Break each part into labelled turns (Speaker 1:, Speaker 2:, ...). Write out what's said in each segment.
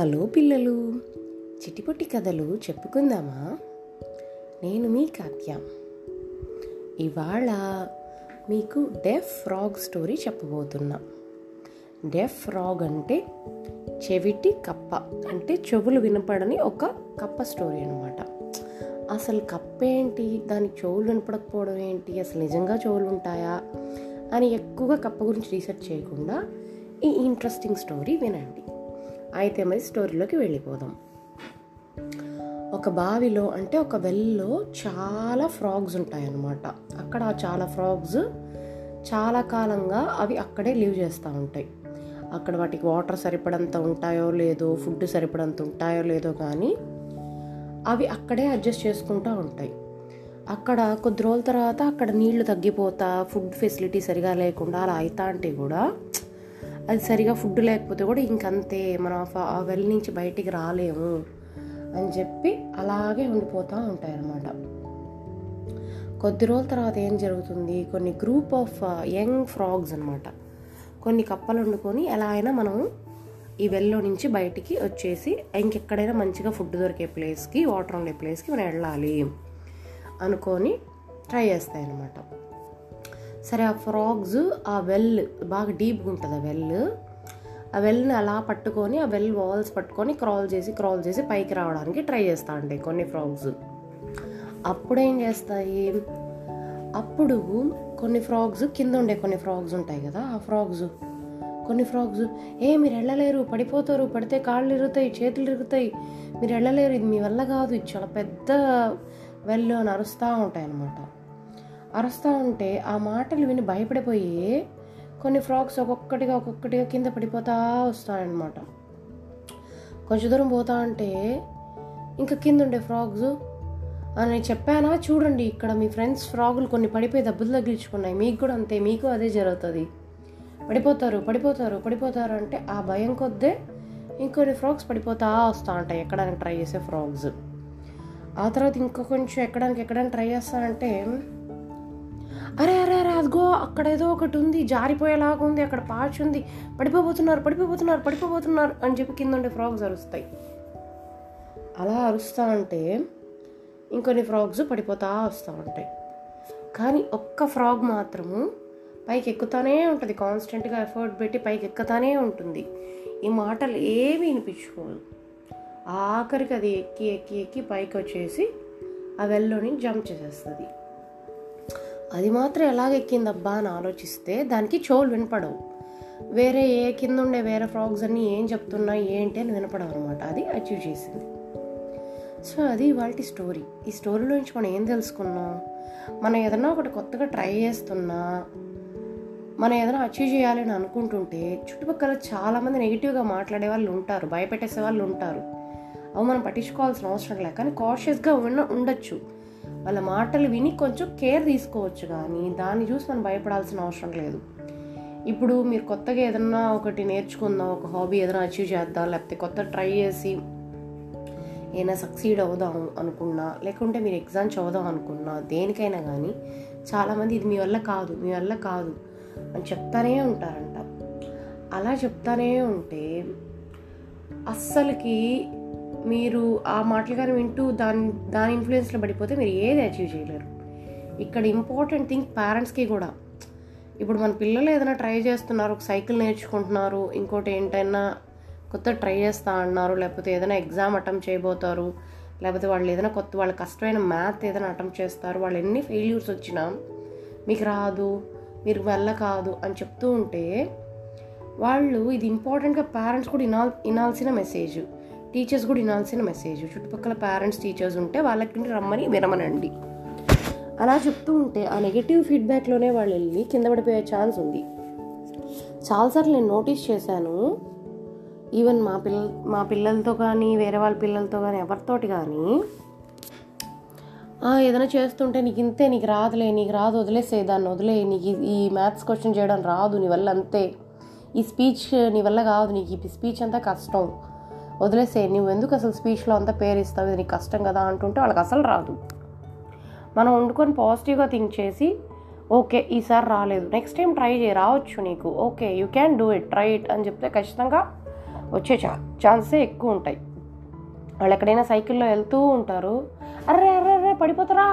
Speaker 1: Hello పిల్లలు. చిటిపొట్టి కథలు చెప్పుకుందామా? నేను మీ కాత్య ఇవాళ మీకు డెఫ్ ఫ్రాగ్ స్టోరీ చెప్పబోతున్నా. డెఫ్ ఫ్రాగ్ అంటే చెవిటి కప్ప అంటే చెవులు వినపడని ఒక కప్ప స్టోరీ అనమాట అసలు కప్ప ఏంటి? దాని చెవులు వినపడకపోవడం ఏంటి? అసలు నిజంగా చెవులు ఉంటాయా? అని ఎక్కువగా కప్ప గురించి రీసెర్చ్ చేయకుండా ఈ ఇంట్రెస్టింగ్ స్టోరీ వినండి. అయితే మరి స్టోరీలోకి వెళ్ళిపోదాం. ఒక బావిలో అంటే ఒక వెల్లో చాలా ఫ్రాగ్స్ ఉంటాయన్నమాట. అక్కడ చాలా ఫ్రాగ్స్ చాలా కాలంగా అవి అక్కడే లీవ్ చేస్తూ ఉంటాయి. అక్కడ వాటికి వాటర్ సరిపడంత ఉంటాయో లేదో ఫుడ్ సరిపడంత ఉంటాయో లేదో కానీ అవి అక్కడే అడ్జస్ట్ చేసుకుంటూ ఉంటాయి. అక్కడ కొద్ది రోజుల తర్వాత అక్కడ నీళ్ళు తగ్గిపోతా ఫుడ్ ఫెసిలిటీ సరిగా లేకుండా అలా అవుతా అంటే కూడా అది సరిగా ఫుడ్ లేకపోతే కూడా ఇంకంతే మనం ఆ వెల్ నుంచి బయటికి రాలేము అని చెప్పి అలాగే ఉండిపోతూ ఉంటాయన్నమాట. కొద్ది రోజుల తర్వాత ఏం జరుగుతుంది? కొన్ని గ్రూప్ ఆఫ్ యంగ్ ఫ్రాగ్స్ అనమాట కొన్ని కప్పలు వండుకొని ఎలా అయినా మనం ఈ వెల్లో నుంచి బయటికి వచ్చేసి ఇంకెక్కడైనా మంచిగా ఫుడ్ దొరికే ప్లేస్కి వాటర్ ఉండే ప్లేస్కి మనం వెళ్ళాలి అనుకొని ట్రై చేస్తాయి అన్నమాట సరే ఆ ఫ్రాగ్స్ ఆ వెల్ బాగా డీప్గా ఉంటుంది ఆ వెల్. ఆ వెల్ని అలా పట్టుకొని ఆ వెల్ వాల్స్ పట్టుకొని క్రాల్ చేసి క్రాల్ చేసి పైకి రావడానికి ట్రై చేస్తూ ఉంటాయి కొన్ని ఫ్రాగ్స్. అప్పుడు ఏం చేస్తాయి? అప్పుడు కొన్ని ఫ్రాగ్స్ కింద ఉండే కొన్ని ఫ్రాగ్స్ ఉంటాయి కదా ఆ ఫ్రాగ్స్. కొన్ని ఫ్రాగ్స్ ఏ మీరు వెళ్ళలేరు పడిపోతారు పడితే కాళ్ళు ఇరుగుతాయి చేతులు ఇరుగుతాయి మీరు వెళ్ళలేరు ఇది మీ వల్ల కాదు ఇది చాలా పెద్ద వెల్లు అని అరుస్తూ ఉంటాయి అన్నమాట అరుస్తూ ఉంటే ఆ మాటలు విని భయపడిపోయి కొన్ని ఫ్రాగ్స్ ఒక్కొక్కటిగా ఒక్కొక్కటిగా కింద పడిపోతా వస్తాయన్నమాట. కొంచెం దూరం పోతా ఉంటే ఇంకా కింద ఉండే ఫ్రాగ్స్ అని చెప్పానా? చూడండి ఇక్కడ మీ ఫ్రెండ్స్ ఫ్రాగులు కొన్ని పడిపోయి దెబ్బలు తగిలించుకున్నాయి. మీకు కూడా అంతే మీకు అదే జరుగుతుంది. పడిపోతారు పడిపోతారు పడిపోతారు అంటే ఆ భయం కొద్దే ఇంకొన్ని ఫ్రాగ్స్ పడిపోతా వస్తూ ఉంటాయి. ఎక్కడానికి ట్రై చేసే ఫ్రాగ్స్ ఆ తర్వాత ఇంకా కొంచెం ఎక్కడానికి ఎక్కడానికి ట్రై చేస్తానంటే అరే అరే అరే అదిగో అక్కడ ఏదో ఒకటి ఉంది జారిపోయేలాగా ఉంది అక్కడ పాచ్ ఉంది. పడిపోబోతున్నారు పడిపోబోతున్నారు పడిపోబోతున్నారు అని చెప్పి కింద ఉండే ఫ్రాగ్స్ అరుస్తాయి. అలా అరుస్తూ ఉంటే ఇంకొన్ని ఫ్రాగ్స్ పడిపోతా వస్తూ ఉంటాయి. కానీ ఒక్క ఫ్రాగ్ మాత్రము పైకి ఎక్కుతానే ఉంటుంది. కాన్స్టెంట్గా ఎఫర్ట్ పెట్టి పైకి ఎక్కుతానే ఉంటుంది. ఈ మాటలు ఏమీ వినిపించుకోదు ఆఖరికి అది ఎక్కి ఎక్కి ఎక్కి పైకి వచ్చేసి ఆ వెల్లోని జంప్ చేసేస్తుంది. అది మాత్రం ఎలాగ ఎక్కిందబ్బా అని ఆలోచిస్తే దానికి చెవులు వినపడవు. వేరే ఏ కింద ఉండే వేరే ఫ్రాగ్స్ అన్నీ ఏం చెప్తున్నాయి ఏంటి అని వినపడవు అనమాట అది అచీవ్ చేసింది. సో అది ఇవాళ స్టోరీ. ఈ స్టోరీలో నుంచి మనం ఏం తెలుసుకున్నాం? మనం ఏదైనా ఒకటి కొత్తగా ట్రై చేస్తున్నా మనం ఏదైనా అచీవ్ చేయాలని అనుకుంటుంటే చుట్టుపక్కల చాలామంది నెగిటివ్గా మాట్లాడే వాళ్ళు ఉంటారు భయపెట్టేసే వాళ్ళు ఉంటారు. అవి మనం పట్టించుకోవాల్సిన అవసరం లేదు. కానీ కాషియస్గా ఉన్న ఉండొచ్చు. వాళ్ళ మాటలు విని కొంచెం కేర్ తీసుకోవచ్చు కానీ దాన్ని చూసి మనం భయపడాల్సిన అవసరం లేదు. ఇప్పుడు మీరు కొత్తగా ఏదన్నా ఒకటి నేర్చుకుందాం ఒక హాబీ ఏదైనా అచీవ్ చేద్దాం లేకపోతే కొత్త ట్రై చేసి ఏదైనా సక్సీడ్ అవుదాం అనుకున్నా లేకుంటే మీరు ఎగ్జామ్ చదువుదాం అనుకున్నా దేనికైనా కానీ చాలామంది ఇది మీ వల్ల కాదు మీ వల్ల కాదు అని చెప్తానే ఉంటారంట. అలా చెప్తానే ఉంటే అస్సలకి మీరు ఆ మాటలు కానీ వింటూ దాని దాని ఇన్ఫ్లుయెన్స్లో పడిపోతే మీరు ఏది అచీవ్ చేయలేరు. ఇక్కడ ఇంపార్టెంట్ థింగ్ పేరెంట్స్కి కూడా. ఇప్పుడు మన పిల్లలు ఏదైనా ట్రై చేస్తున్నారు ఒక సైకిల్ నేర్చుకుంటున్నారు ఇంకోటి ఏంటైనా కొత్త ట్రై చేస్తా అన్నారు లేకపోతే ఏదైనా ఎగ్జామ్ అటెంప్ట్ చేయబోతారు లేకపోతే వాళ్ళు ఏదైనా కొత్త వాళ్ళ కష్టమైన మ్యాథ్ ఏదైనా అటెంప్ట్ చేస్తారు వాళ్ళు ఎన్ని ఫెయిల్యూర్స్ వచ్చినా మీకు రాదు మీరు వల్ల కాదు అని చెప్తూ ఉంటే వాళ్ళు ఇది ఇంపార్టెంట్గా పేరెంట్స్ కూడా ఇనాల్ ఇనాల్సిన మెసేజ్ టీచర్స్ కూడా వినాల్సిన మెసేజ్. చుట్టుపక్కల పేరెంట్స్ టీచర్స్ ఉంటే వాళ్ళకి రమ్మని వినమనండి. అలా చెప్తూ ఉంటే ఆ నెగిటివ్ ఫీడ్బ్యాక్లోనే వాళ్ళు వెళ్ళి కింద పడిపోయే ఛాన్స్ ఉంది. చాలాసార్లు నేను నోటీస్ చేశాను. ఈవెన్ మా పిల్ల మా పిల్లలతో కానీ వేరే వాళ్ళ పిల్లలతో కానీ ఎవరితోటి కానీ ఏదైనా చేస్తుంటే నీకు ఇంతే నీకు రాదులే నీకు రాదు వదిలేసే దాన్ని వదిలే నీకు ఈ మ్యాథ్స్ క్వశ్చన్ చేయడం రాదు నీ వల్ల అంతే. ఈ స్పీచ్ నీ వల్ల కాదు నీకు ఈ స్పీచ్ అంతా కష్టం. వదిలేసే నువ్వు ఎందుకు అసలు స్పీచ్లో అంతా పేరు ఇస్తావు ఇది నీకు కష్టం కదా అంటుంటే వాళ్ళకి అసలు రాదు. మనం వండుకొని పాజిటివ్గా థింక్ చేసి ఓకే ఈసారి రాలేదు. నెక్స్ట్ టైం ట్రై చేయి రావచ్చు నీకు. Okay you can do it try it అని చెప్తే ఖచ్చితంగా వచ్చే ఛా ఛాన్సే ఎక్కువ ఉంటాయి. వాళ్ళు ఎక్కడైనా సైకిల్లో వెళ్తూ ఉంటారు. అర్రే అర్రే అర్రే పడిపోతారా?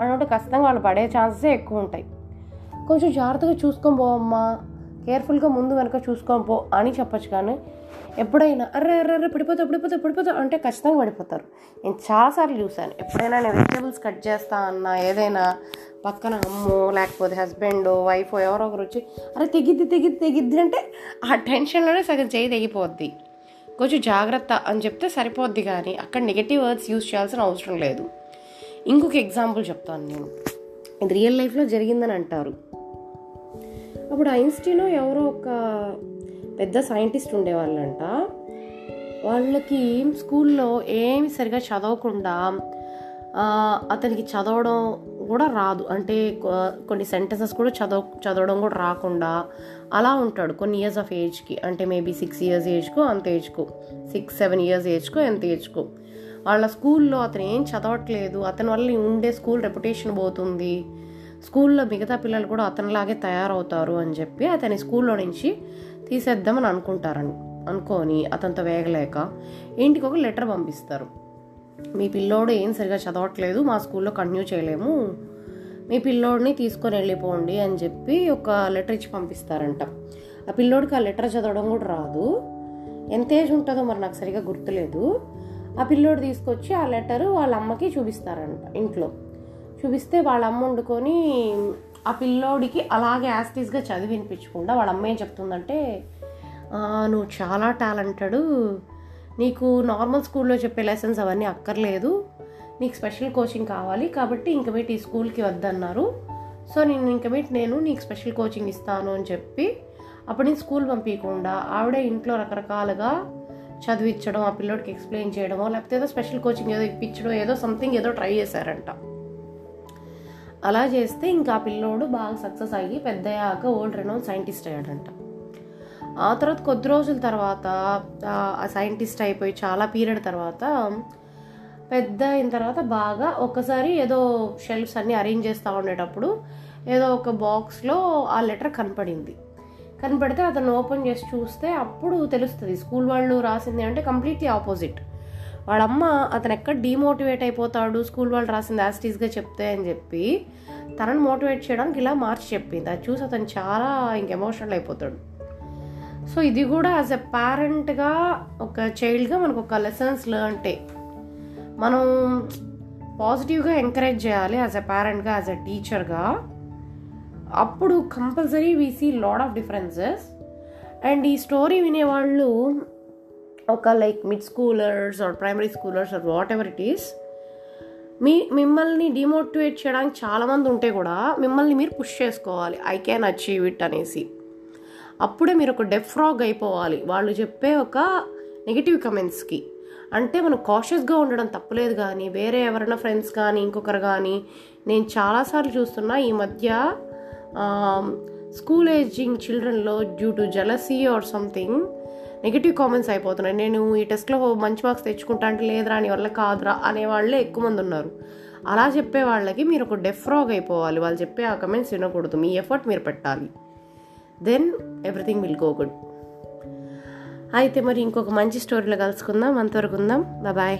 Speaker 1: అన్నట్టు ఖచ్చితంగా వాళ్ళు పడే ఛాన్సెస్ ఎక్కువ ఉంటాయి. కొంచెం జాగ్రత్తగా చూసుకొని పోవమ్మా. కేర్ఫుల్గా ముందు వెనక చూసుకొని పో అని చెప్పొచ్చు కానీ ఎప్పుడైనా అర్రే అర్రే అర్రే పడిపోతా పడిపోతా పడిపోతా అంటే ఖచ్చితంగా పడిపోతారు. నేను చాలాసార్లు చూశాను. ఎప్పుడైనా నేను వెజిటేబుల్స్ కట్ చేస్తా అన్నా ఏదైనా పక్కన అమ్మో లేకపోతే హస్బెండ్ వైఫ్ ఎవరో ఒకరు వచ్చి అరే తెగిద్ది తెగిద్ది తెగిద్ది అంటే ఆ టెన్షన్లోనే సగం చేయి తెగిపోద్ది. కొంచెం జాగ్రత్త అని చెప్తే సరిపోద్ది కానీ అక్కడ నెగిటివ్ వర్డ్స్ యూజ్ చేయాల్సిన అవసరం లేదు. ఇంకొక ఎగ్జాంపుల్ చెప్తాను నేను. ఇది రియల్ లైఫ్లో జరిగిందని అంటారు. అప్పుడు ఐన్స్టీన్ ఎవరో ఒక పెద్ద సైంటిస్ట్ ఉండేవాళ్ళంట. వాళ్ళకి స్కూల్లో ఏమి సరిగా చదవకుండా అతనికి చదవడం కూడా రాదు. అంటే కొన్ని సెంటెన్సెస్ కూడా చదవ చదవడం కూడా రాకుండా అలా ఉంటాడు కొన్ని ఇయర్స్ ఆఫ్ ఏజ్కి అంటే మేబీ సిక్స్ ఇయర్స్ ఏజ్కో అంత ఏజ్కో సిక్స్ సెవెన్ ఇయర్స్ ఏజ్కో ఎంత ఏజ్కో వాళ్ళ స్కూల్లో అతను ఏం చదవట్లేదు. అతని వల్ల ఉండే స్కూల్ రెప్యుటేషన్ పోతుంది. స్కూల్లో మిగతా పిల్లలు కూడా అతనిలాగే తయారవుతారు అని చెప్పి అతని స్కూల్లో నుంచి తీసేద్దామని అనుకుంటారని అనుకొని అతనితో వేగలేక ఇంటికి ఒక లెటర్ పంపిస్తారు. మీ పిల్లోడు ఏం సరిగా చదవట్లేదు మా స్కూల్లో కంటిన్యూ చేయలేము మీ పిల్లోడిని తీసుకొని వెళ్ళిపోండి అని చెప్పి ఒక లెటర్ ఇచ్చి పంపిస్తారంట. ఆ పిల్లోడికి ఆ లెటర్ చదవడం కూడా రాదు. ఎంత ఏజ్ ఉంటుందో మరి నాకు సరిగా గుర్తులేదు. ఆ పిల్లోడు తీసుకొచ్చి ఆ లెటర్ వాళ్ళ అమ్మకి చూపిస్తారంట ఇంట్లో. చూపిస్తే వాళ్ళ అమ్మ వండుకొని ఆ పిల్లోడికి అలాగే యాస్టీస్గా చదివి వినిపించకుండా వాళ్ళ అమ్మ ఏం చెప్తుందంటే నువ్వు చాలా టాలెంటెడ్. నీకు నార్మల్ స్కూల్లో చెప్పే లెసన్స్ అవన్నీ అక్కర్లేదు. నీకు స్పెషల్ కోచింగ్ కావాలి కాబట్టి ఇంక మీట్ ఈ స్కూల్కి వద్దన్నారు. సో నేను ఇంక మీట్ నేను నీకు స్పెషల్ కోచింగ్ ఇస్తాను అని చెప్పి అప్పుడు నేను స్కూల్ పంపించకుండా ఆవిడే ఇంట్లో రకరకాలుగా చదివించడం ఆ పిల్లోడికి ఎక్స్ప్లెయిన్ చేయడమో లేకపోతే ఏదో స్పెషల్ కోచింగ్ ఏదో ఇప్పించడం ఏదో సంథింగ్ ఏదో ట్రై చేశారంట. అలా చేస్తే ఇంకా ఆ పిల్లోడు బాగా సక్సెస్ అయ్యి పెద్దయ్యాక ఓల్డ్ రెనౌన్ సైంటిస్ట్ అయ్యాడంట. ఆ తర్వాత కొద్ది రోజుల తర్వాత ఆ సైంటిస్ట్ అయిపోయి చాలా పీరియడ్ తర్వాత పెద్ద అయిన తర్వాత బాగా ఒక్కసారి ఏదో షెల్ఫ్స్ అన్నీ అరేంజ్ చేస్తూ ఉండేటప్పుడు ఏదో ఒక బాక్స్లో ఆ లెటర్ కనపడింది. కనపడితే అతను ఓపెన్ చేసి చూస్తే అప్పుడు తెలుస్తుంది. స్కూల్ వాళ్ళు రాసింది అంటే కంప్లీట్లీ ఆపోజిట్ వాళ్ళమ్మ అతను ఎక్కడ డిమోటివేట్ అయిపోతాడు? స్కూల్ వాళ్ళు రాసింది యాస్టీస్గా చెప్తే అని చెప్పి తనను మోటివేట్ చేయడానికి ఇలా మార్చి చెప్పింది. అది చూసి అతను చాలా ఇంక ఎమోషనల్ అయిపోతాడు. సో ఇది కూడా యాజ్ ఎ పేరెంట్గా ఒక చైల్డ్గా మనకు ఒక లెసన్స్ లెర్న్టే మనం పాజిటివ్గా ఎంకరేజ్ చేయాలి యాజ్ ఎ పేరెంట్గా యాజ్ ఎ టీచర్గా అప్పుడు compulsory we see lot of differences and ఈ స్టోరీ వినేవాళ్ళు ఒక like mid schoolers or primary schoolers or whatever it is మీ మిమ్మల్ని డిమోటివేట్ చేయడానికి చాలామంది ఉంటే కూడా మిమ్మల్ని మీరు పుష్ చేసుకోవాలి. ఐ క్యాన్ అచీవ్ ఇట్ అనేసి. అప్పుడే మీరు ఒక డెఫ్రాగ్ అయిపోవాలి. వాళ్ళు చెప్పే ఒక నెగిటివ్ కమెంట్స్కి అంటే మనం కాషియస్గా ఉండడం తప్పలేదు కానీ వేరే ఎవరైనా ఫ్రెండ్స్ కానీ ఇంకొకరు కానీ నేను చాలాసార్లు చూస్తున్నా ఈ మధ్య school ageing చిల్డ్రన్లో due to jealousy or something negative comments అయిపోతున్నాయి. నేను ఈ టెస్ట్లో మంచి మార్క్స్ తెచ్చుకుంటా అంటే లేదురా నీ వల్ల కాదురా అనే వాళ్ళే ఎక్కువ మంది ఉన్నారు. అలా చెప్పే వాళ్ళకి మీరు ఒక డెఫ్రాగ్ అయిపోవాలి. వాళ్ళు చెప్పే ఆ కమెంట్స్ వినకూడదు. మీ ఎఫర్ట్ మీరు పెట్టాలి. Then everything will go good అయితే మరి ఇంకొక మంచి స్టోరీలో కలుసుకుందాం. అంతవరకు ఉందాం. బాయ్